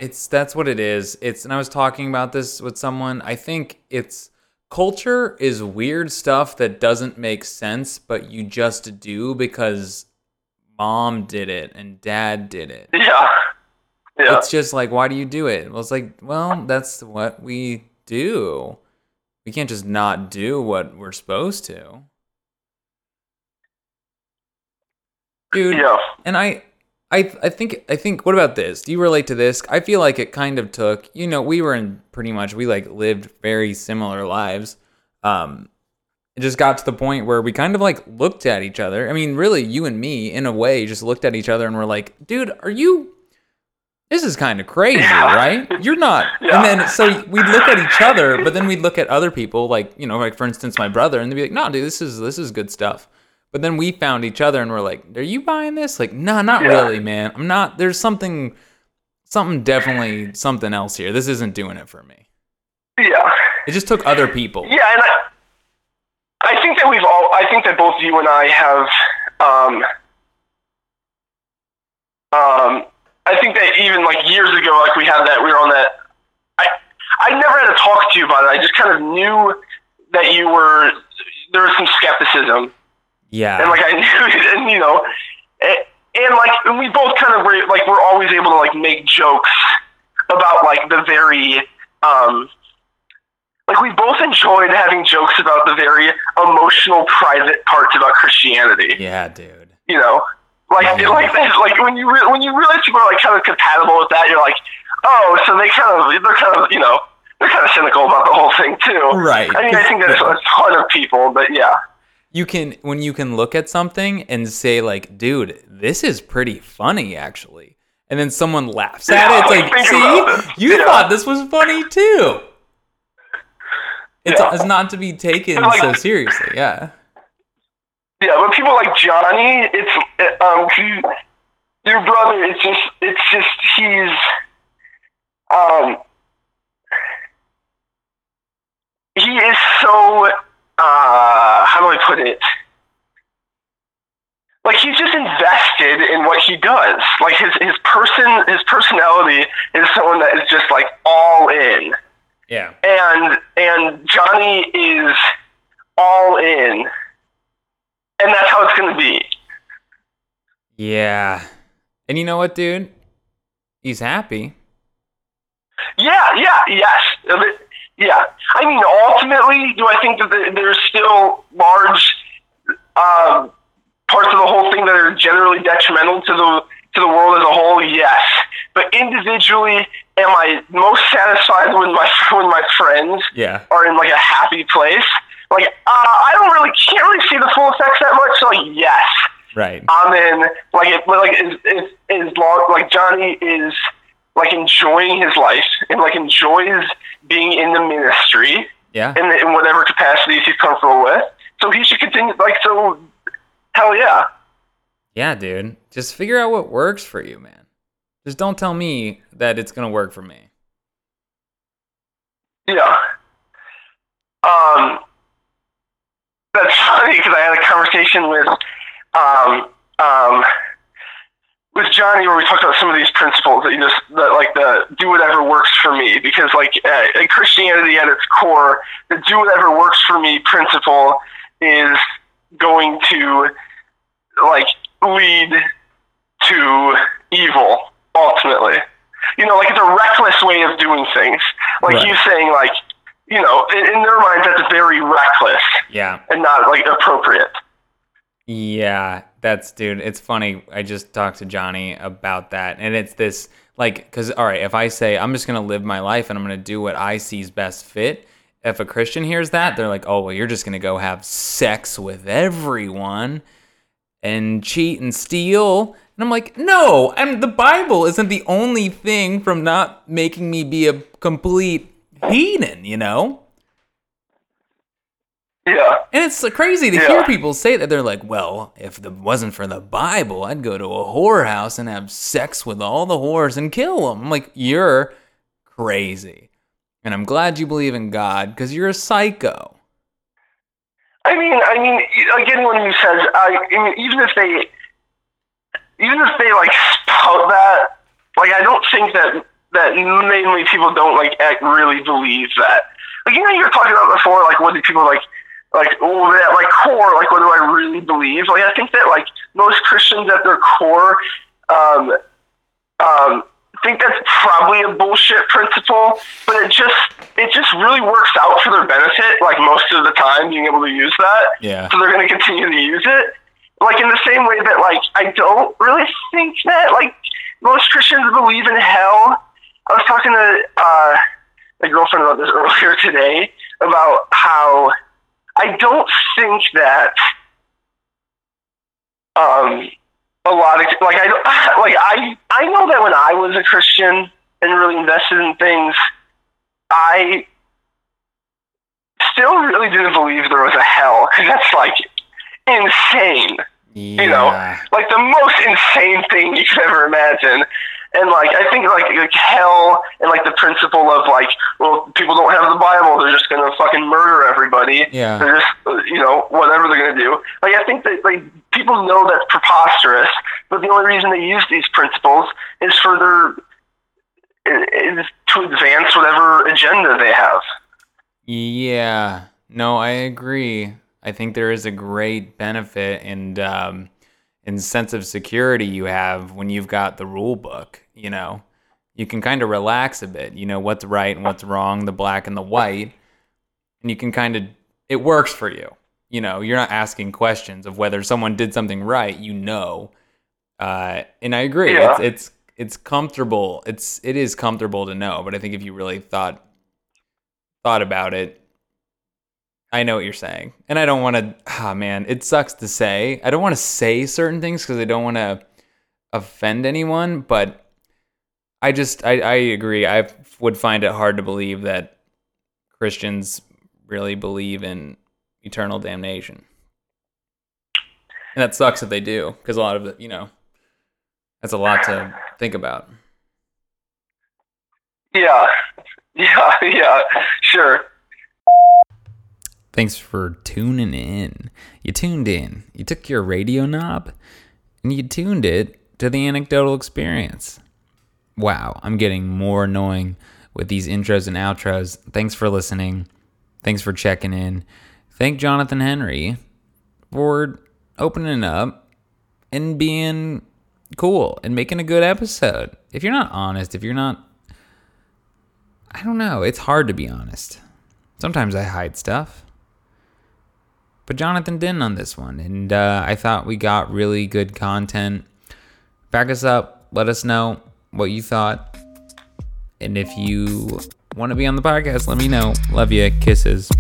S2: it's that's what it is it's and i was talking about this with someone i think it's culture is weird stuff that doesn't make sense but you just do because mom did it and dad did it.
S4: Yeah, yeah,
S2: it's just like why do you do it? Well it's like well that's what we do. We can't just not do what we're supposed to. Dude
S4: yeah.
S2: and I I I think I think what about this? Do you relate to this? I feel like it kind of took, you know, we were in pretty much we like lived very similar lives. Um it just got to the point where we kind of like looked at each other. I mean, really you and me in a way just looked at each other and were like, "Dude, are you this is kind of crazy, right? You're not."
S4: Yeah.
S2: And then so we'd look at each other, but then we'd look at other people like, you know, like for instance my brother and they'd be like, "No, dude, this is this is good stuff." But then we found each other and we're like, "Are you buying this?" Like, "No, not
S4: Yeah.
S2: really, man. I'm not. There's something, something definitely something else here. This isn't doing it for me."
S4: Yeah.
S2: It just took other people.
S4: Yeah, and I, I think that we've all. I think that both you and I have. Um, um, I think that even like years ago, like we had that, we were on that. I I never had to talk to you about it. I just kind of knew that you were. There was some skepticism,
S2: Yeah.
S4: and like I knew, and you know, and, and like and we both kind of were like we're always able to like make jokes about like the very um like we both enjoyed having jokes about the very emotional private parts about Christianity
S2: yeah, dude.
S4: you know like
S2: Yeah.
S4: like like when you re- when you realize people are like kind of compatible with that you're like oh so they kind of they're kind of you know they're kind of cynical about the whole thing too
S2: Right.
S4: I mean I think that's a ton of people but yeah
S2: You can when you can look at something and say like, "Dude, this is pretty funny actually." And then someone laughs at it. It's like, "See? You
S4: Yeah.
S2: thought this was funny too." It's,
S4: Yeah.
S2: it's not to be taken
S4: Like-
S2: so seriously. Yeah.
S4: Yeah, but people like Johnny, it's um, he, your brother. It's just, it's just he's um, he is so uh, how do I put it? Like he's just invested in what he does. Like his his person, his personality is someone that is just like all in
S2: Yeah.
S4: and and Johnny is all in, and that's how it's going to be.
S2: Yeah. And you know what, dude? He's happy.
S4: Yeah, yeah, yes, yeah. I mean, ultimately, do I think that there's still large um, parts of the whole thing that are generally detrimental to the to the world as a whole? Yes, but individually, am I most satisfied when my when my friends
S2: Yeah.
S4: are in like a happy place? Like, uh, I don't really can't really see the full effects that much. So, like, yes,
S2: Right.
S4: I'm in. Like, it, like is is is long. Like Johnny is like enjoying his life and like enjoys being in the ministry
S2: Yeah.
S4: in, in whatever capacities he's comfortable with. So he should continue. Like, so hell yeah.
S2: Yeah, dude. Just figure out what works for you, man. Just don't tell me that it's going to work for me.
S4: Yeah. Um, that's funny because I had a conversation with um, um, with Johnny where we talked about some of these principles that you just that like the do whatever works for me because like uh, Christianity at its core, the do whatever works for me principle is going to like lead to evil ultimately. You know, like it's a reckless way of doing things. Like
S2: Right.
S4: you saying, like you know, in, in their minds, that's very reckless
S2: Yeah.
S4: and not like appropriate.
S2: Yeah, that's dude. It's funny. I just talked to Johnny about that, and it's this like, because all right, if I say I'm just gonna live my life and I'm gonna do what I see's best fit, if a Christian hears that, they're like, oh well, you're just gonna go have sex with everyone and cheat and steal. And I'm like, no, and the Bible isn't the only thing from not making me be a complete heathen, you know?
S4: Yeah,
S2: And it's crazy to
S4: Yeah.
S2: hear people say that. They're like, well, if it wasn't for the Bible, I'd go to a whorehouse and have sex with all the whores and kill them. I'm like, you're crazy. And I'm glad you believe in God because you're a psycho.
S4: I mean, I mean, like anyone who says, I, I mean, even if they, even if they like spout that, like I don't think that that mainly people don't like act, really believe that. Like you know, you were talking about before, like what do people like, like oh, at like core, like what do I really believe? Like I think that like most Christians at their core, um, um, think that's probably a bullshit principle, but it just it just really works out for their benefit. Like most of the time, being able to use that
S2: Yeah.
S4: so they're going to continue to use it. like in the same way that like I don't really think that like most Christians believe in hell. I was talking to uh, my girlfriend about this earlier today about how I don't think that um a lot of like I like I I know that when I was a Christian and really invested in things, I still really didn't believe there was a hell because that's like insane.
S2: Yeah.
S4: You know, like the most insane thing you could ever imagine. And like I think like, like hell and like the principle of like well people don't have the Bible they're just gonna fucking murder everybody
S2: Yeah.
S4: they're just you know whatever they're gonna do like I think that like people know that's preposterous but the only reason they use these principles is for their is to advance whatever agenda they have
S2: Yeah, no, I agree. I think there is a great benefit and um, and sense of security you have when you've got the rule book. You know, you can kind of relax a bit. You know what's right and what's wrong, the black and the white, and you can kind of it works for you. You know, you're not asking questions of whether someone did something right. You know, uh, and I agree.
S4: Yeah.
S2: It's it's it's comfortable. It's it is comfortable to know. But I think if you really thought thought about it, I know what you're saying. And I don't want to, ah, man, it sucks to say. I don't want to say certain things because I don't want to offend anyone, but I just, I, I agree. I would find it hard to believe that Christians really believe in eternal damnation. And that sucks if they do because a lot of it, you know, that's a lot to think about.
S4: yeah yeah yeah sure
S2: Thanks for tuning in. You tuned in. You took your radio knob and you tuned it to the anecdotal experience. Wow, I'm getting more annoying with these intros and outros. Thanks for listening. Thanks for checking in. Thank Jonathan Henry for opening up and being cool and making a good episode. If you're not honest, if you're not I don't know, it's hard to be honest. Sometimes I hide stuff. But Jonathan didn't on this one, and uh, I thought we got really good content. Back us up. Let us know what you thought. And if you want to be on the podcast, let me know. Love you. Kisses.